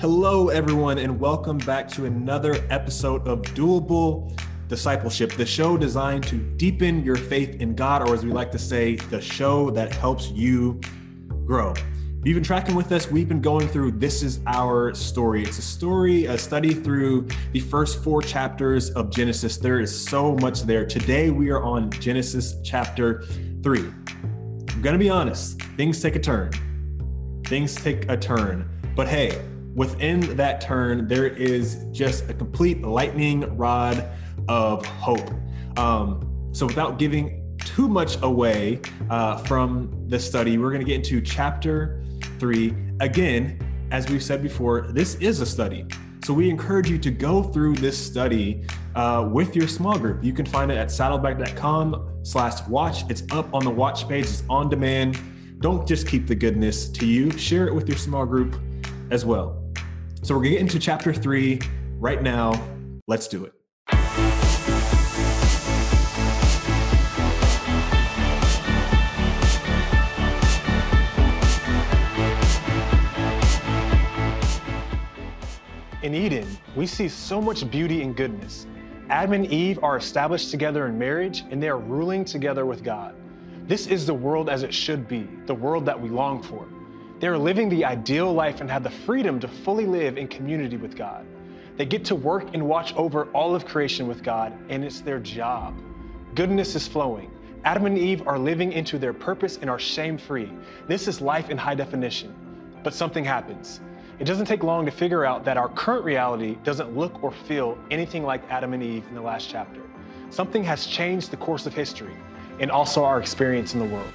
Hello, everyone, and welcome back to another episode of Doable Discipleship, the show designed to deepen your faith in God, or as we like to say, the show that helps you grow. If you've been tracking with us, we've been going through This Is Our Story. It's a story, a study through the first four chapters of Genesis. There is so much there. Today, we are on Genesis chapter three. I'm gonna be honest, things take a turn. Things take a turn. But hey, within that turn, there is just a complete lightning rod of hope. Um, so, without giving too much away uh, from the study, we're going to get into chapter three. Again, as we've said before, this is a study. So, we encourage you to go through this study uh, with your small group. You can find it at saddleback.com slash watch. It's up on the watch page, it's on demand. Don't just keep the goodness to you, share it with your small group as well. So we're gonna get into chapter three right now. Let's do it. In Eden, we see so much beauty and goodness. Adam and Eve are established together in marriage and they are ruling together with God. This is the world as it should be, the world that we long for. They are living the ideal life and have the freedom to fully live in community with God. They get to work and watch over all of creation with God, and it's their job. Goodness is flowing. Adam and Eve are living into their purpose and are shame free. This is life in high definition. But something happens. It doesn't take long to figure out that our current reality doesn't look or feel anything like Adam and Eve in the last chapter. Something has changed the course of history and also our experience in the world.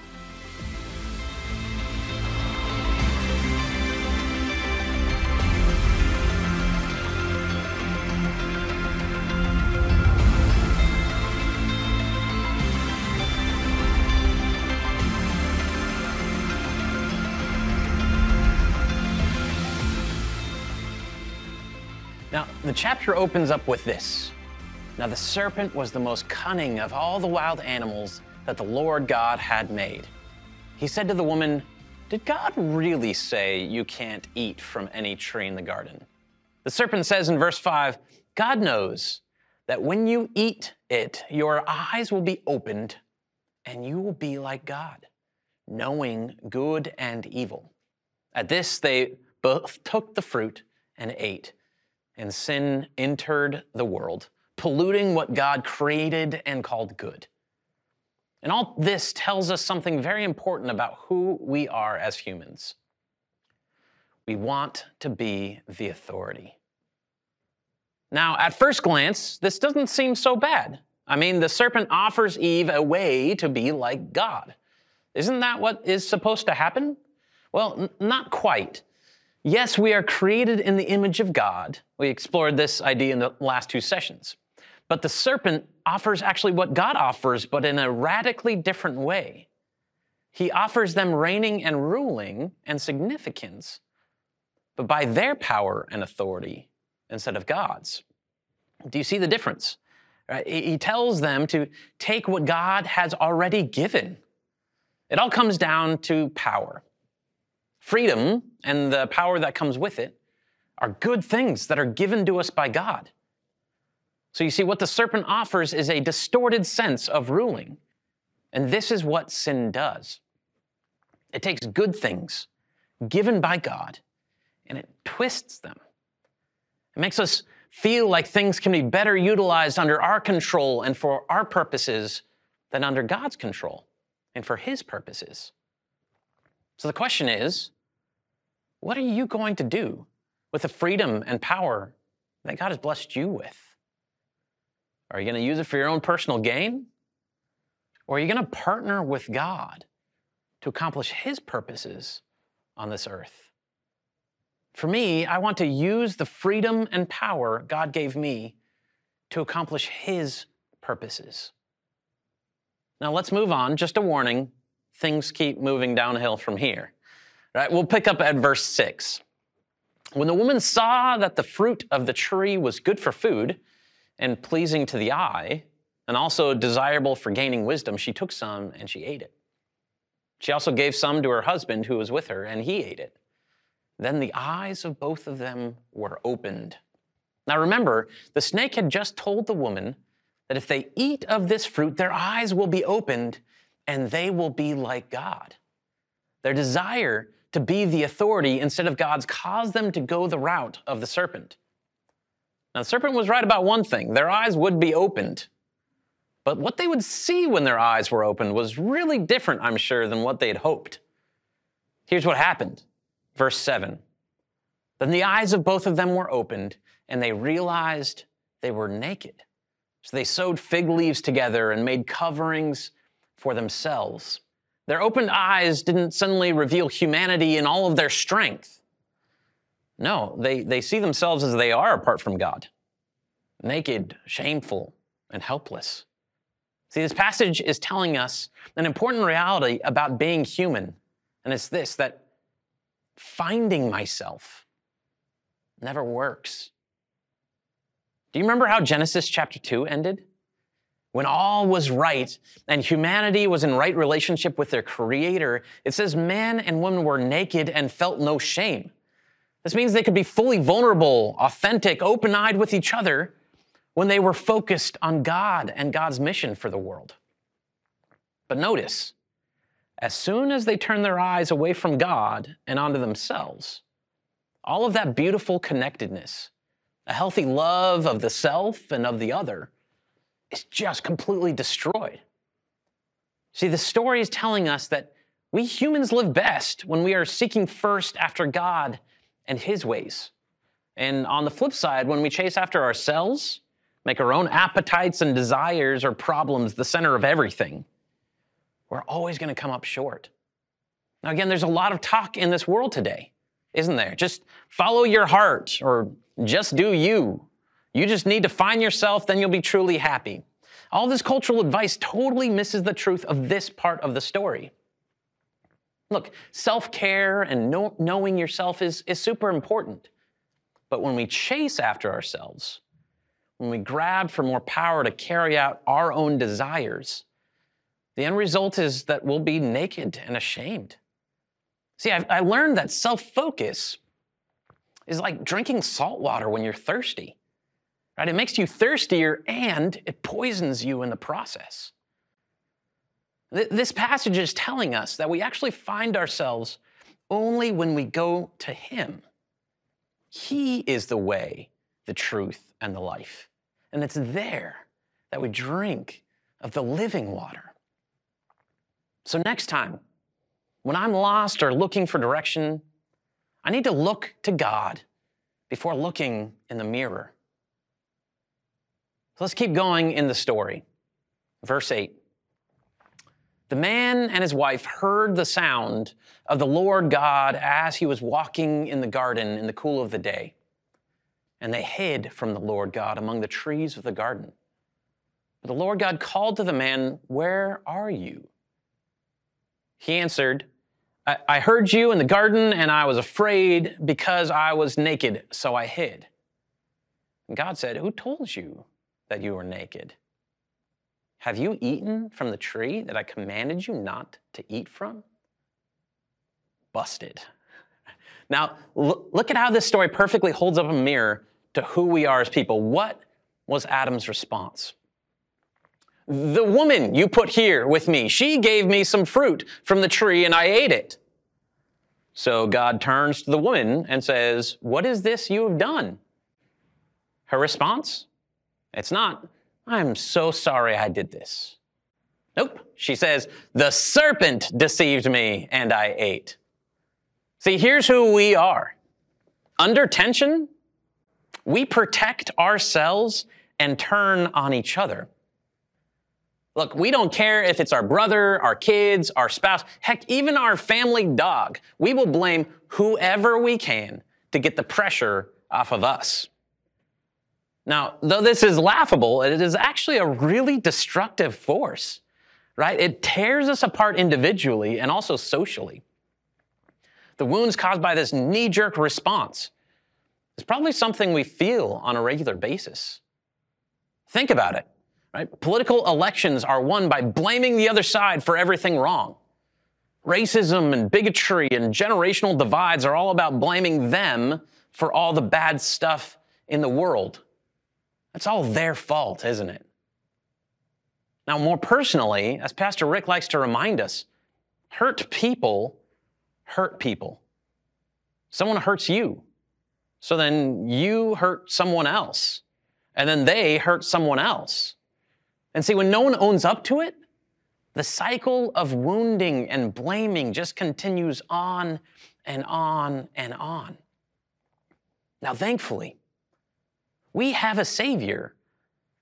The chapter opens up with this. Now, the serpent was the most cunning of all the wild animals that the Lord God had made. He said to the woman, Did God really say you can't eat from any tree in the garden? The serpent says in verse 5 God knows that when you eat it, your eyes will be opened and you will be like God, knowing good and evil. At this, they both took the fruit and ate and sin entered the world, polluting what God created and called good. And all this tells us something very important about who we are as humans. We want to be the authority. Now, at first glance, this doesn't seem so bad. I mean, the serpent offers Eve a way to be like God. Isn't that what is supposed to happen? Well, n- not quite. Yes, we are created in the image of God. We explored this idea in the last two sessions. But the serpent offers actually what God offers, but in a radically different way. He offers them reigning and ruling and significance, but by their power and authority instead of God's. Do you see the difference? Right? He tells them to take what God has already given. It all comes down to power. Freedom and the power that comes with it are good things that are given to us by God. So you see, what the serpent offers is a distorted sense of ruling. And this is what sin does it takes good things given by God and it twists them. It makes us feel like things can be better utilized under our control and for our purposes than under God's control and for His purposes. So the question is what are you going to do with the freedom and power that God has blessed you with? Are you going to use it for your own personal gain? Or are you going to partner with God to accomplish His purposes on this earth? For me, I want to use the freedom and power God gave me to accomplish His purposes. Now let's move on. Just a warning things keep moving downhill from here. Right? We'll pick up at verse 6. When the woman saw that the fruit of the tree was good for food and pleasing to the eye, and also desirable for gaining wisdom, she took some and she ate it. She also gave some to her husband who was with her, and he ate it. Then the eyes of both of them were opened. Now remember, the snake had just told the woman that if they eat of this fruit, their eyes will be opened and they will be like God. Their desire to be the authority instead of God's caused them to go the route of the serpent. Now, the serpent was right about one thing their eyes would be opened. But what they would see when their eyes were opened was really different, I'm sure, than what they had hoped. Here's what happened. Verse 7 Then the eyes of both of them were opened, and they realized they were naked. So they sewed fig leaves together and made coverings for themselves. Their opened eyes didn't suddenly reveal humanity in all of their strength. No, they, they see themselves as they are apart from God naked, shameful, and helpless. See, this passage is telling us an important reality about being human, and it's this that finding myself never works. Do you remember how Genesis chapter 2 ended? When all was right and humanity was in right relationship with their creator, it says man and woman were naked and felt no shame. This means they could be fully vulnerable, authentic, open eyed with each other when they were focused on God and God's mission for the world. But notice, as soon as they turn their eyes away from God and onto themselves, all of that beautiful connectedness, a healthy love of the self and of the other, is just completely destroyed. See, the story is telling us that we humans live best when we are seeking first after God and His ways. And on the flip side, when we chase after ourselves, make our own appetites and desires or problems the center of everything, we're always going to come up short. Now, again, there's a lot of talk in this world today, isn't there? Just follow your heart or just do you. You just need to find yourself, then you'll be truly happy. All this cultural advice totally misses the truth of this part of the story. Look, self care and know, knowing yourself is, is super important. But when we chase after ourselves, when we grab for more power to carry out our own desires, the end result is that we'll be naked and ashamed. See, I, I learned that self focus is like drinking salt water when you're thirsty right? It makes you thirstier and it poisons you in the process. This passage is telling us that we actually find ourselves only when we go to Him. He is the way, the truth, and the life. And it's there that we drink of the living water. So, next time, when I'm lost or looking for direction, I need to look to God before looking in the mirror. So let's keep going in the story. Verse 8. The man and his wife heard the sound of the Lord God as he was walking in the garden in the cool of the day. And they hid from the Lord God among the trees of the garden. But the Lord God called to the man, Where are you? He answered, I, I heard you in the garden, and I was afraid because I was naked, so I hid. And God said, Who told you that you were naked? Have you eaten from the tree that I commanded you not to eat from? Busted. Now, look at how this story perfectly holds up a mirror to who we are as people. What was Adam's response? The woman you put here with me, she gave me some fruit from the tree and I ate it. So God turns to the woman and says, What is this you have done? Her response? It's not, I'm so sorry I did this. Nope. She says, The serpent deceived me and I ate. See, here's who we are. Under tension, we protect ourselves and turn on each other. Look, we don't care if it's our brother, our kids, our spouse, heck, even our family dog. We will blame whoever we can to get the pressure off of us. Now, though this is laughable, it is actually a really destructive force, right? It tears us apart individually and also socially. The wounds caused by this knee jerk response is probably something we feel on a regular basis. Think about it, right? Political elections are won by blaming the other side for everything wrong. Racism and bigotry and generational divides are all about blaming them for all the bad stuff in the world. That's all their fault, isn't it? Now, more personally, as Pastor Rick likes to remind us, hurt people hurt people. Someone hurts you. So then you hurt someone else. And then they hurt someone else. And see, when no one owns up to it, the cycle of wounding and blaming just continues on and on and on. Now, thankfully, we have a Savior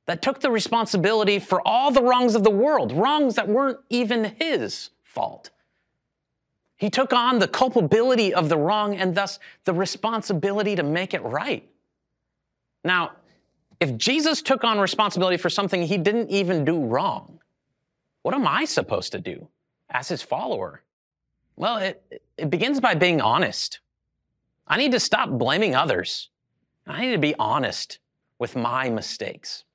that took the responsibility for all the wrongs of the world, wrongs that weren't even His fault. He took on the culpability of the wrong and thus the responsibility to make it right. Now, if Jesus took on responsibility for something he didn't even do wrong, what am I supposed to do as his follower? Well, it, it begins by being honest. I need to stop blaming others. I need to be honest with my mistakes.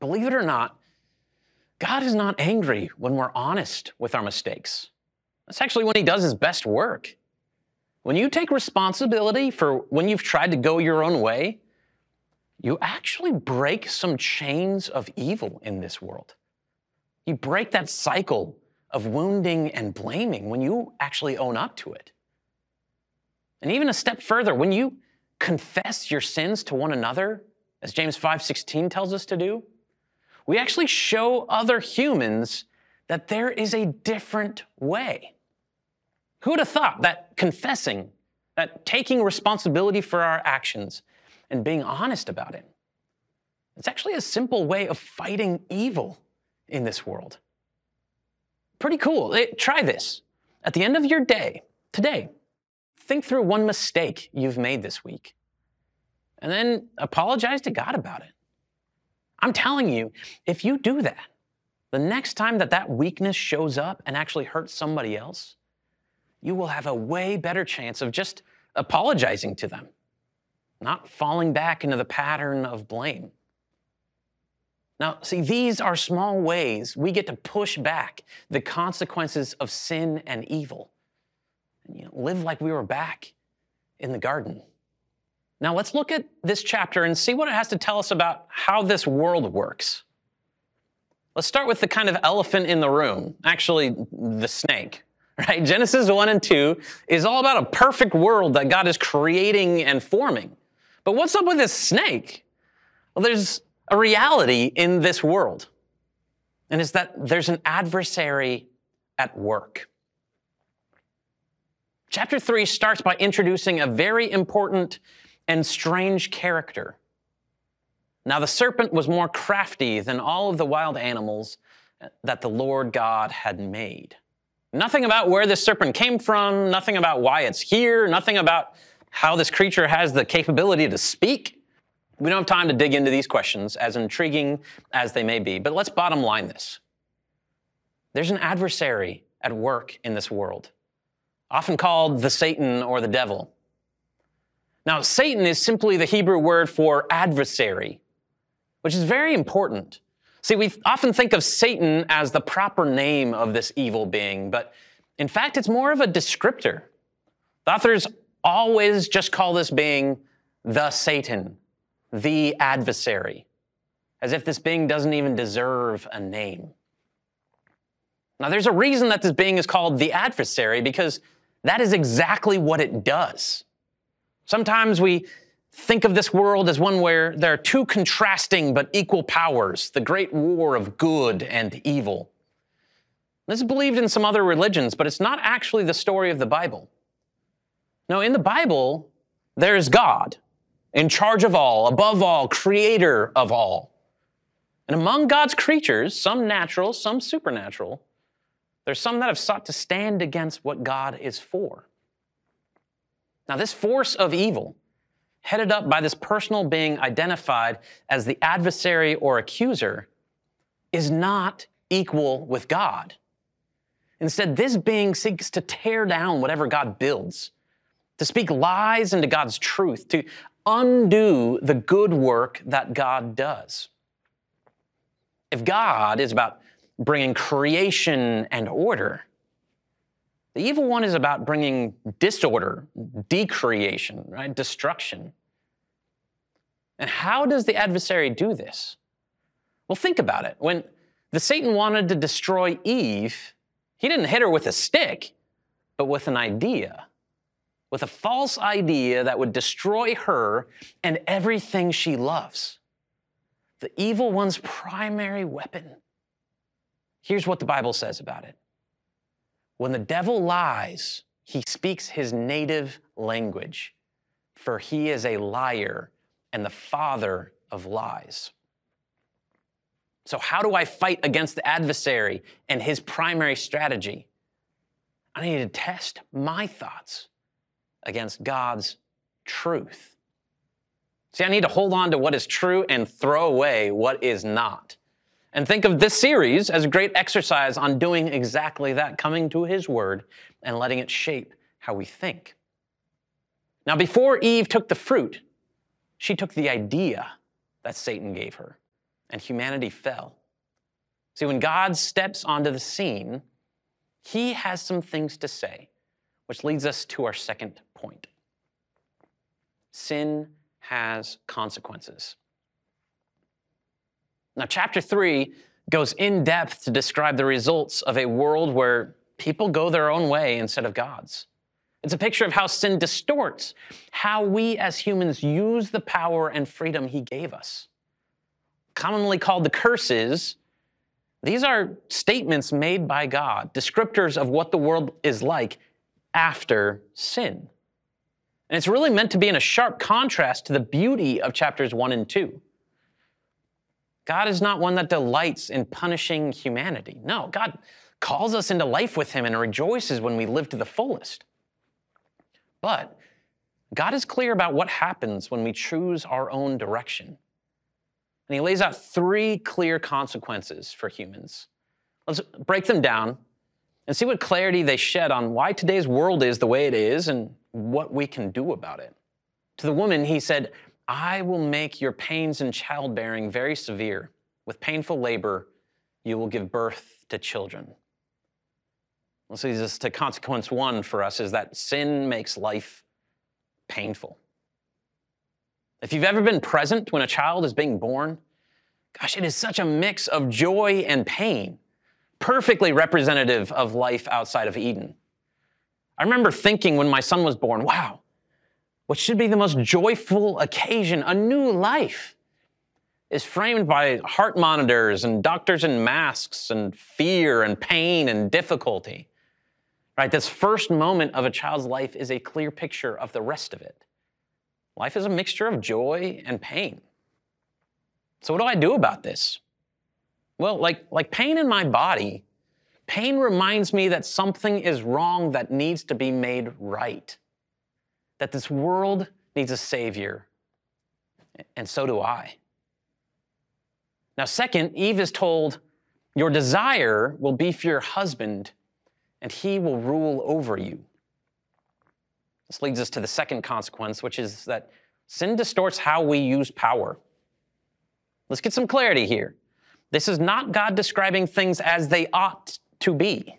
Believe it or not, God is not angry when we're honest with our mistakes. That's actually when He does His best work. When you take responsibility for when you've tried to go your own way, you actually break some chains of evil in this world. You break that cycle of wounding and blaming when you actually own up to it. And even a step further, when you confess your sins to one another, as James 5:16 tells us to do, we actually show other humans that there is a different way. Who would have thought that confessing, that taking responsibility for our actions and being honest about it, it's actually a simple way of fighting evil in this world. Pretty cool. Try this. At the end of your day, today, think through one mistake you've made this week and then apologize to God about it. I'm telling you, if you do that, the next time that that weakness shows up and actually hurts somebody else, you will have a way better chance of just apologizing to them, not falling back into the pattern of blame. Now, see, these are small ways we get to push back the consequences of sin and evil. You know, live like we were back in the garden. Now, let's look at this chapter and see what it has to tell us about how this world works. Let's start with the kind of elephant in the room, actually, the snake. Right? Genesis 1 and 2 is all about a perfect world that God is creating and forming. But what's up with this snake? Well, there's a reality in this world, and it's that there's an adversary at work. Chapter 3 starts by introducing a very important and strange character. Now, the serpent was more crafty than all of the wild animals that the Lord God had made. Nothing about where this serpent came from, nothing about why it's here, nothing about how this creature has the capability to speak. We don't have time to dig into these questions, as intriguing as they may be, but let's bottom line this. There's an adversary at work in this world, often called the Satan or the devil. Now, Satan is simply the Hebrew word for adversary, which is very important. See, we often think of Satan as the proper name of this evil being, but in fact, it's more of a descriptor. The authors always just call this being the Satan, the adversary, as if this being doesn't even deserve a name. Now, there's a reason that this being is called the adversary because that is exactly what it does. Sometimes we think of this world as one where there are two contrasting but equal powers, the great war of good and evil. This is believed in some other religions, but it's not actually the story of the Bible. No, in the Bible, there is God, in charge of all, above all, creator of all. And among God's creatures, some natural, some supernatural, there's some that have sought to stand against what God is for. Now, this force of evil, headed up by this personal being identified as the adversary or accuser, is not equal with God. Instead, this being seeks to tear down whatever God builds, to speak lies into God's truth, to undo the good work that God does. If God is about bringing creation and order. The evil one is about bringing disorder, decreation, right? Destruction. And how does the adversary do this? Well, think about it. When the Satan wanted to destroy Eve, he didn't hit her with a stick, but with an idea, with a false idea that would destroy her and everything she loves. The evil one's primary weapon. Here's what the Bible says about it when the devil lies, he speaks his native language, for he is a liar and the father of lies. So, how do I fight against the adversary and his primary strategy? I need to test my thoughts against God's truth. See, I need to hold on to what is true and throw away what is not. And think of this series as a great exercise on doing exactly that, coming to His Word and letting it shape how we think. Now, before Eve took the fruit, she took the idea that Satan gave her, and humanity fell. See, when God steps onto the scene, He has some things to say, which leads us to our second point. Sin has consequences. Now, chapter three goes in depth to describe the results of a world where people go their own way instead of God's. It's a picture of how sin distorts how we as humans use the power and freedom He gave us. Commonly called the curses, these are statements made by God, descriptors of what the world is like after sin. And it's really meant to be in a sharp contrast to the beauty of chapters one and two. God is not one that delights in punishing humanity. No, God calls us into life with Him and rejoices when we live to the fullest. But God is clear about what happens when we choose our own direction. And He lays out three clear consequences for humans. Let's break them down and see what clarity they shed on why today's world is the way it is and what we can do about it. To the woman, He said, I will make your pains in childbearing very severe. With painful labor, you will give birth to children. This leads us to consequence one for us is that sin makes life painful. If you've ever been present when a child is being born, gosh, it is such a mix of joy and pain, perfectly representative of life outside of Eden. I remember thinking when my son was born, wow, what should be the most joyful occasion, a new life, is framed by heart monitors and doctors in masks and fear and pain and difficulty. Right? This first moment of a child's life is a clear picture of the rest of it. Life is a mixture of joy and pain. So, what do I do about this? Well, like, like pain in my body, pain reminds me that something is wrong that needs to be made right that this world needs a Savior, and so do I. Now, second, Eve is told, Your desire will be for your husband, and he will rule over you. This leads us to the second consequence, which is that sin distorts how we use power. Let's get some clarity here. This is not God describing things as they ought to be,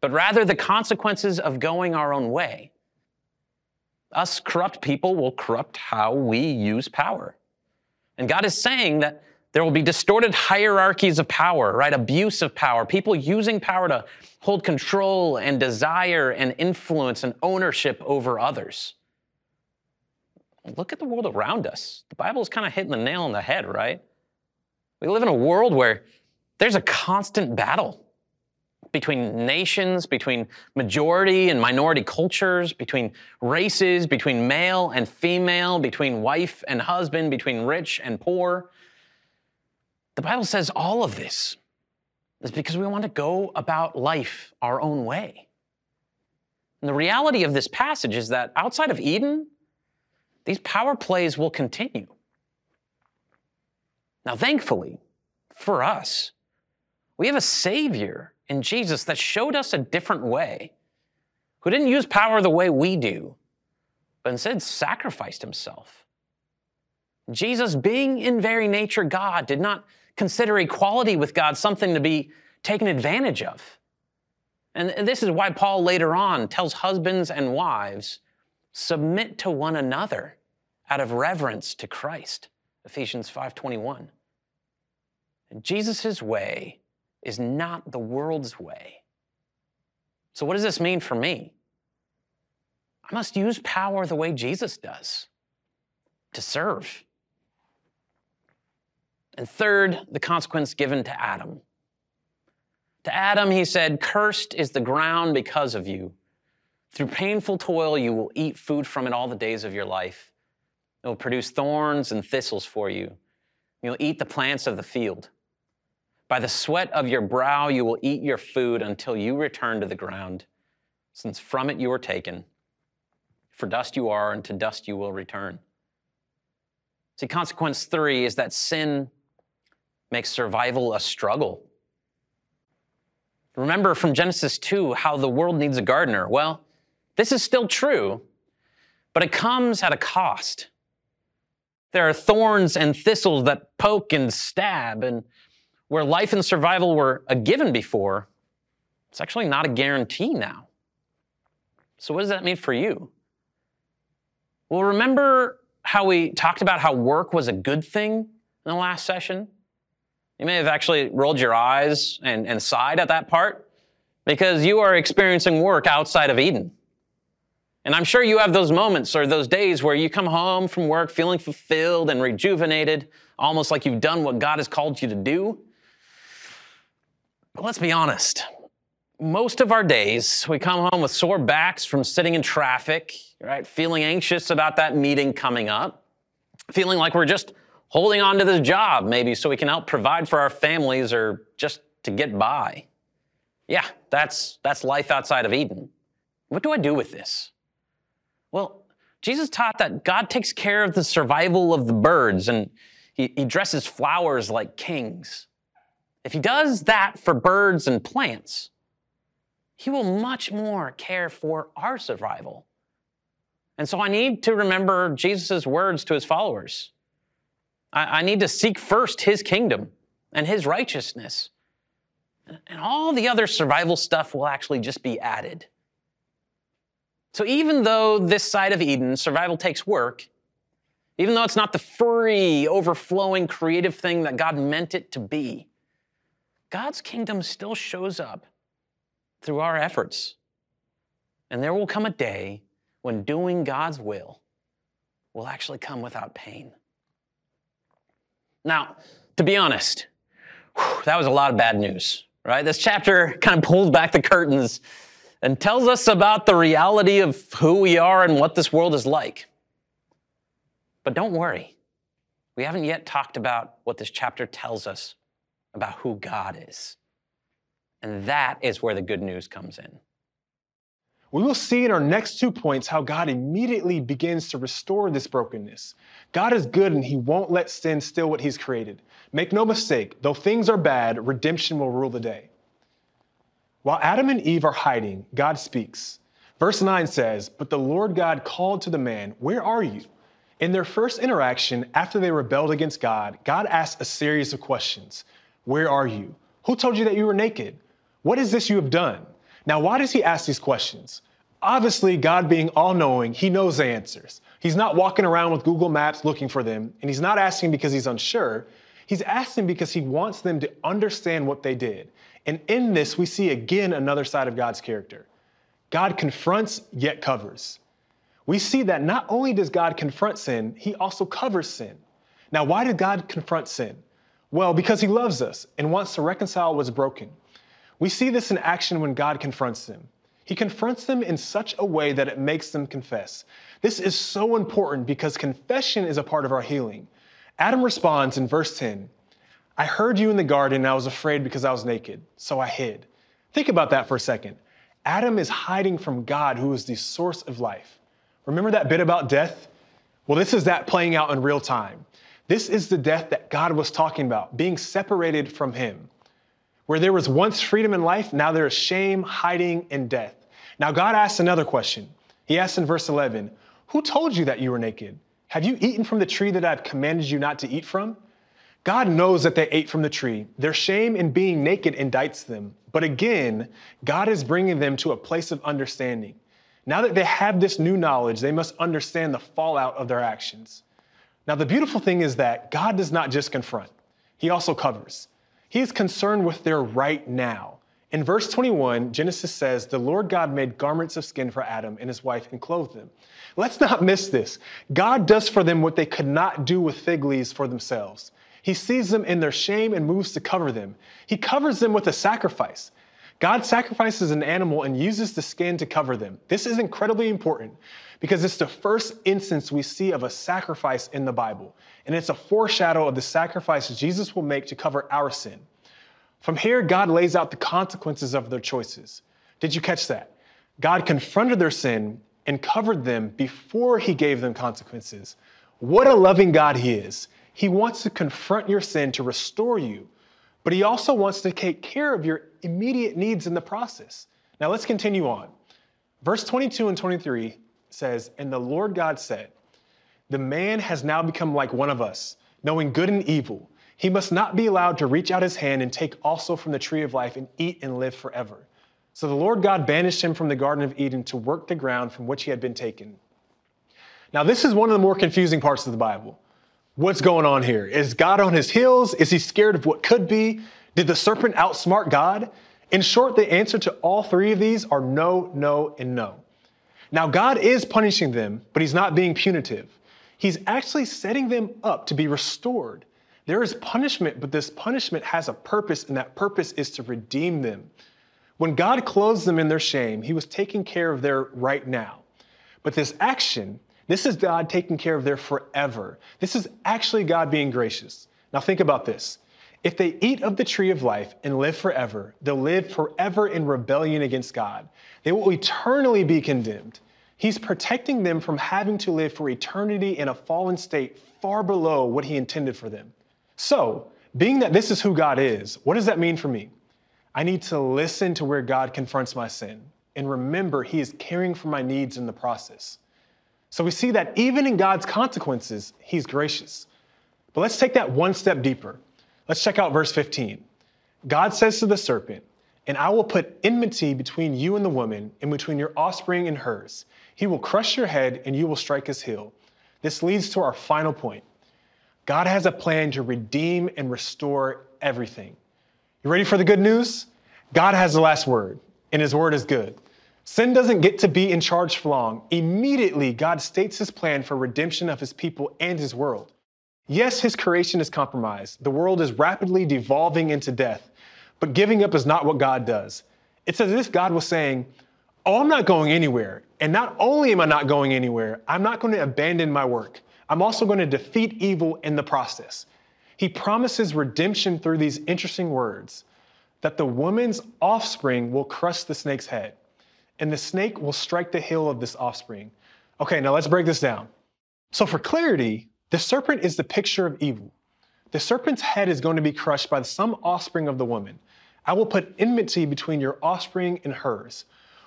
but rather the consequences of going our own way. Us corrupt people will corrupt how we use power. And God is saying that there will be distorted hierarchies of power, right? Abuse of power, people using power to hold control and desire and influence and ownership over others. Look at the world around us. The Bible is kind of hitting the nail on the head, right? We live in a world where there's a constant battle between nations, between majority and minority cultures, between races, between male and female, between wife and husband, between rich and poor. The Bible says all of this is because we want to go about life our own way. And the reality of this passage is that outside of Eden, these power plays will continue. Now, thankfully, for us, we have a Savior in Jesus that showed us a different way, who didn't use power the way we do, but instead sacrificed himself. Jesus, being in very nature God, did not consider equality with God something to be taken advantage of. And this is why Paul later on tells husbands and wives submit to one another out of reverence to Christ. Ephesians 5:21. Jesus' way is not the world's way. So what does this mean for me? I must use power the way Jesus does to serve. And third, the consequence given to Adam. To Adam, he said, Cursed is the ground because of you. Through painful toil, you will eat food from it all the days of your life. It will produce thorns and thistles for you. You'll eat the plants of the field. By the sweat of your brow, you will eat your food until you return to the ground, since from it you were taken. For dust you are, and to dust you will return. See, consequence three is that sin makes survival a struggle. Remember from Genesis 2 how the world needs a gardener. Well, this is still true, but it comes at a cost. There are thorns and thistles that poke and stab, and where life and survival were a given before, it's actually not a guarantee now. So, what does that mean for you? Well, remember how we talked about how work was a good thing in the last session? You may have actually rolled your eyes and, and sighed at that part because you are experiencing work outside of Eden. And I'm sure you have those moments or those days where you come home from work feeling fulfilled and rejuvenated, almost like you've done what God has called you to do. Let's be honest. Most of our days, we come home with sore backs from sitting in traffic, right? Feeling anxious about that meeting coming up, feeling like we're just holding on to this job maybe so we can help provide for our families or just to get by. Yeah, that's, that's life outside of Eden. What do I do with this? Well, Jesus taught that God takes care of the survival of the birds and he, he dresses flowers like kings. If he does that for birds and plants, he will much more care for our survival. And so I need to remember Jesus' words to his followers I, I need to seek first his kingdom and his righteousness. And all the other survival stuff will actually just be added. So even though this side of Eden, survival takes work, even though it's not the free, overflowing, creative thing that God meant it to be, God's kingdom still shows up through our efforts. And there will come a day when doing God's will will actually come without pain. Now, to be honest, whew, that was a lot of bad news, right? This chapter kind of pulls back the curtains and tells us about the reality of who we are and what this world is like. But don't worry, we haven't yet talked about what this chapter tells us about who God is. And that is where the good news comes in. We will see in our next two points how God immediately begins to restore this brokenness. God is good and he won't let sin steal what he's created. Make no mistake, though things are bad, redemption will rule the day. While Adam and Eve are hiding, God speaks. Verse 9 says, But the Lord God called to the man, Where are you? In their first interaction after they rebelled against God, God asked a series of questions Where are you? Who told you that you were naked? What is this you have done? Now, why does he ask these questions? Obviously, God being all knowing, he knows the answers. He's not walking around with Google Maps looking for them, and he's not asking because he's unsure. He's asking because he wants them to understand what they did. And in this, we see again another side of God's character. God confronts yet covers. We see that not only does God confront sin, he also covers sin. Now, why did God confront sin? Well, because he loves us and wants to reconcile what's broken. We see this in action when God confronts them. He confronts them in such a way that it makes them confess. This is so important because confession is a part of our healing. Adam responds in verse 10 I heard you in the garden and I was afraid because I was naked, so I hid. Think about that for a second. Adam is hiding from God, who is the source of life. Remember that bit about death? Well, this is that playing out in real time. This is the death that God was talking about, being separated from Him. Where there was once freedom in life, now there is shame, hiding, and death. Now, God asks another question. He asks in verse 11, Who told you that you were naked? Have you eaten from the tree that I've commanded you not to eat from? God knows that they ate from the tree. Their shame in being naked indicts them. But again, God is bringing them to a place of understanding. Now that they have this new knowledge, they must understand the fallout of their actions. Now, the beautiful thing is that God does not just confront, He also covers. He is concerned with their right now. In verse 21, Genesis says, The Lord God made garments of skin for Adam and his wife and clothed them. Let's not miss this. God does for them what they could not do with fig leaves for themselves. He sees them in their shame and moves to cover them. He covers them with a sacrifice. God sacrifices an animal and uses the skin to cover them. This is incredibly important because it's the first instance we see of a sacrifice in the Bible, and it's a foreshadow of the sacrifice Jesus will make to cover our sin. From here, God lays out the consequences of their choices. Did you catch that? God confronted their sin and covered them before he gave them consequences. What a loving God he is. He wants to confront your sin to restore you, but He also wants to take care of your immediate needs in the process. Now let's continue on. Verse 22 and 23 says, And the Lord God said, The man has now become like one of us, knowing good and evil. He must not be allowed to reach out his hand and take also from the tree of life and eat and live forever. So the Lord God banished him from the Garden of Eden to work the ground from which he had been taken. Now, this is one of the more confusing parts of the Bible. What's going on here? Is God on his heels? Is he scared of what could be? Did the serpent outsmart God? In short, the answer to all three of these are no, no, and no. Now, God is punishing them, but he's not being punitive. He's actually setting them up to be restored. There is punishment, but this punishment has a purpose, and that purpose is to redeem them. When God clothes them in their shame, he was taking care of their right now. But this action this is God taking care of their forever. This is actually God being gracious. Now, think about this. If they eat of the tree of life and live forever, they'll live forever in rebellion against God. They will eternally be condemned. He's protecting them from having to live for eternity in a fallen state far below what He intended for them. So, being that this is who God is, what does that mean for me? I need to listen to where God confronts my sin and remember He is caring for my needs in the process. So we see that even in God's consequences, he's gracious. But let's take that one step deeper. Let's check out verse 15. God says to the serpent, And I will put enmity between you and the woman, and between your offspring and hers. He will crush your head, and you will strike his heel. This leads to our final point. God has a plan to redeem and restore everything. You ready for the good news? God has the last word, and his word is good. Sin doesn't get to be in charge for long. Immediately, God states his plan for redemption of his people and his world. Yes, his creation is compromised. The world is rapidly devolving into death, but giving up is not what God does. It's as if God was saying, Oh, I'm not going anywhere. And not only am I not going anywhere, I'm not going to abandon my work. I'm also going to defeat evil in the process. He promises redemption through these interesting words that the woman's offspring will crush the snake's head and the snake will strike the heel of this offspring. Okay, now let's break this down. So, for clarity, the serpent is the picture of evil. The serpent's head is going to be crushed by some offspring of the woman. I will put enmity between your offspring and hers.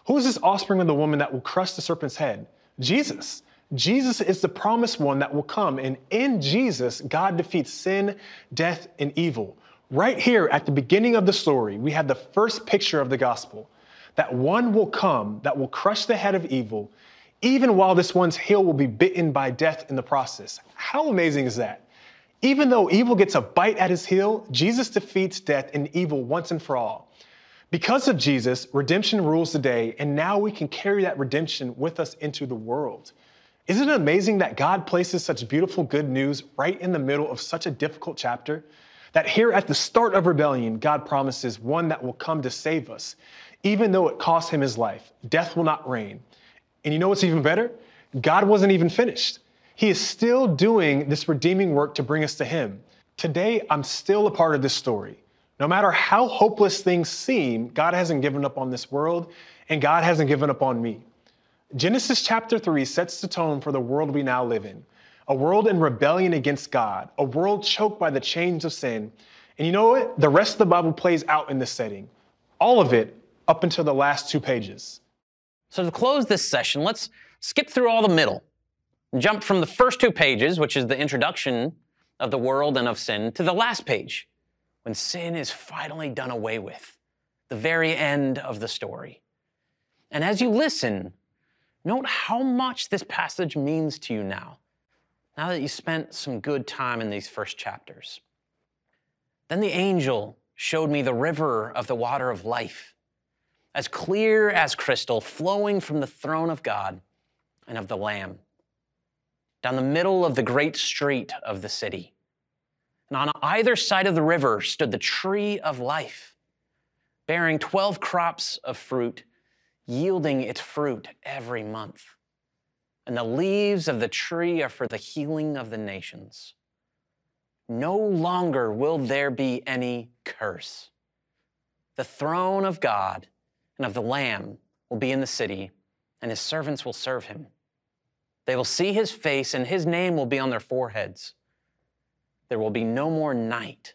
Who is this offspring of the woman that will crush the serpent's head? Jesus. Jesus is the promised one that will come, and in Jesus, God defeats sin, death, and evil. Right here at the beginning of the story, we have the first picture of the gospel that one will come that will crush the head of evil, even while this one's heel will be bitten by death in the process. How amazing is that? Even though evil gets a bite at his heel, Jesus defeats death and evil once and for all. Because of Jesus, redemption rules the day, and now we can carry that redemption with us into the world. Isn't it amazing that God places such beautiful good news right in the middle of such a difficult chapter? That here at the start of rebellion, God promises one that will come to save us even though it cost him his life. Death will not reign. And you know what's even better? God wasn't even finished. He is still doing this redeeming work to bring us to him. Today, I'm still a part of this story. No matter how hopeless things seem, God hasn't given up on this world, and God hasn't given up on me. Genesis chapter 3 sets the tone for the world we now live in a world in rebellion against God, a world choked by the chains of sin. And you know what? The rest of the Bible plays out in this setting. All of it up until the last two pages. So, to close this session, let's skip through all the middle. Jump from the first two pages, which is the introduction, of the world and of sin to the last page, when sin is finally done away with, the very end of the story. And as you listen, note how much this passage means to you now, now that you spent some good time in these first chapters. Then the angel showed me the river of the water of life, as clear as crystal, flowing from the throne of God and of the Lamb, down the middle of the great street of the city. And on either side of the river stood the tree of life, bearing 12 crops of fruit, yielding its fruit every month. And the leaves of the tree are for the healing of the nations. No longer will there be any curse. The throne of God and of the Lamb will be in the city, and his servants will serve him. They will see his face, and his name will be on their foreheads. There will be no more night.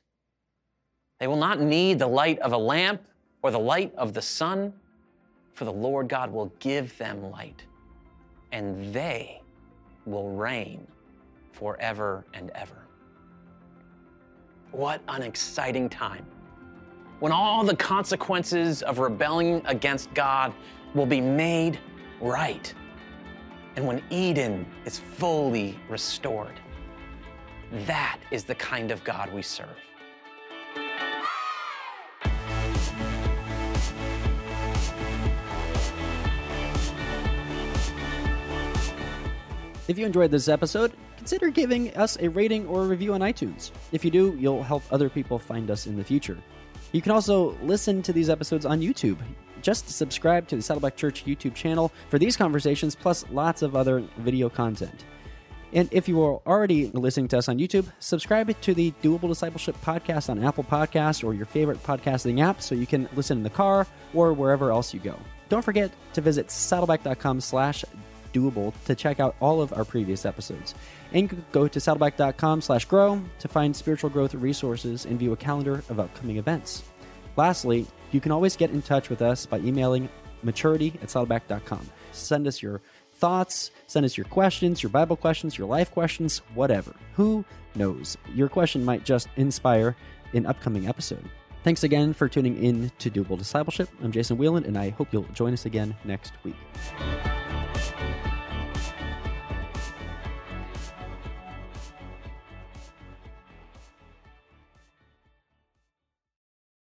They will not need the light of a lamp or the light of the sun, for the Lord God will give them light, and they will reign forever and ever. What an exciting time! When all the consequences of rebelling against God will be made right, and when Eden is fully restored. Mm. That is the kind of God we serve. If you enjoyed this episode, consider giving us a rating or a review on iTunes. If you do, you'll help other people find us in the future. You can also listen to these episodes on YouTube. Just subscribe to the Saddleback Church YouTube channel for these conversations, plus lots of other video content. And if you are already listening to us on YouTube, subscribe to the Doable Discipleship podcast on Apple Podcasts or your favorite podcasting app so you can listen in the car or wherever else you go. Don't forget to visit saddleback.com slash doable to check out all of our previous episodes. And go to saddleback.com slash grow to find spiritual growth resources and view a calendar of upcoming events. Lastly, you can always get in touch with us by emailing maturity at saddleback.com. Send us your thoughts, send us your questions, your Bible questions, your life questions, whatever. Who knows? Your question might just inspire an upcoming episode. Thanks again for tuning in to Doable Discipleship. I'm Jason Whelan, and I hope you'll join us again next week.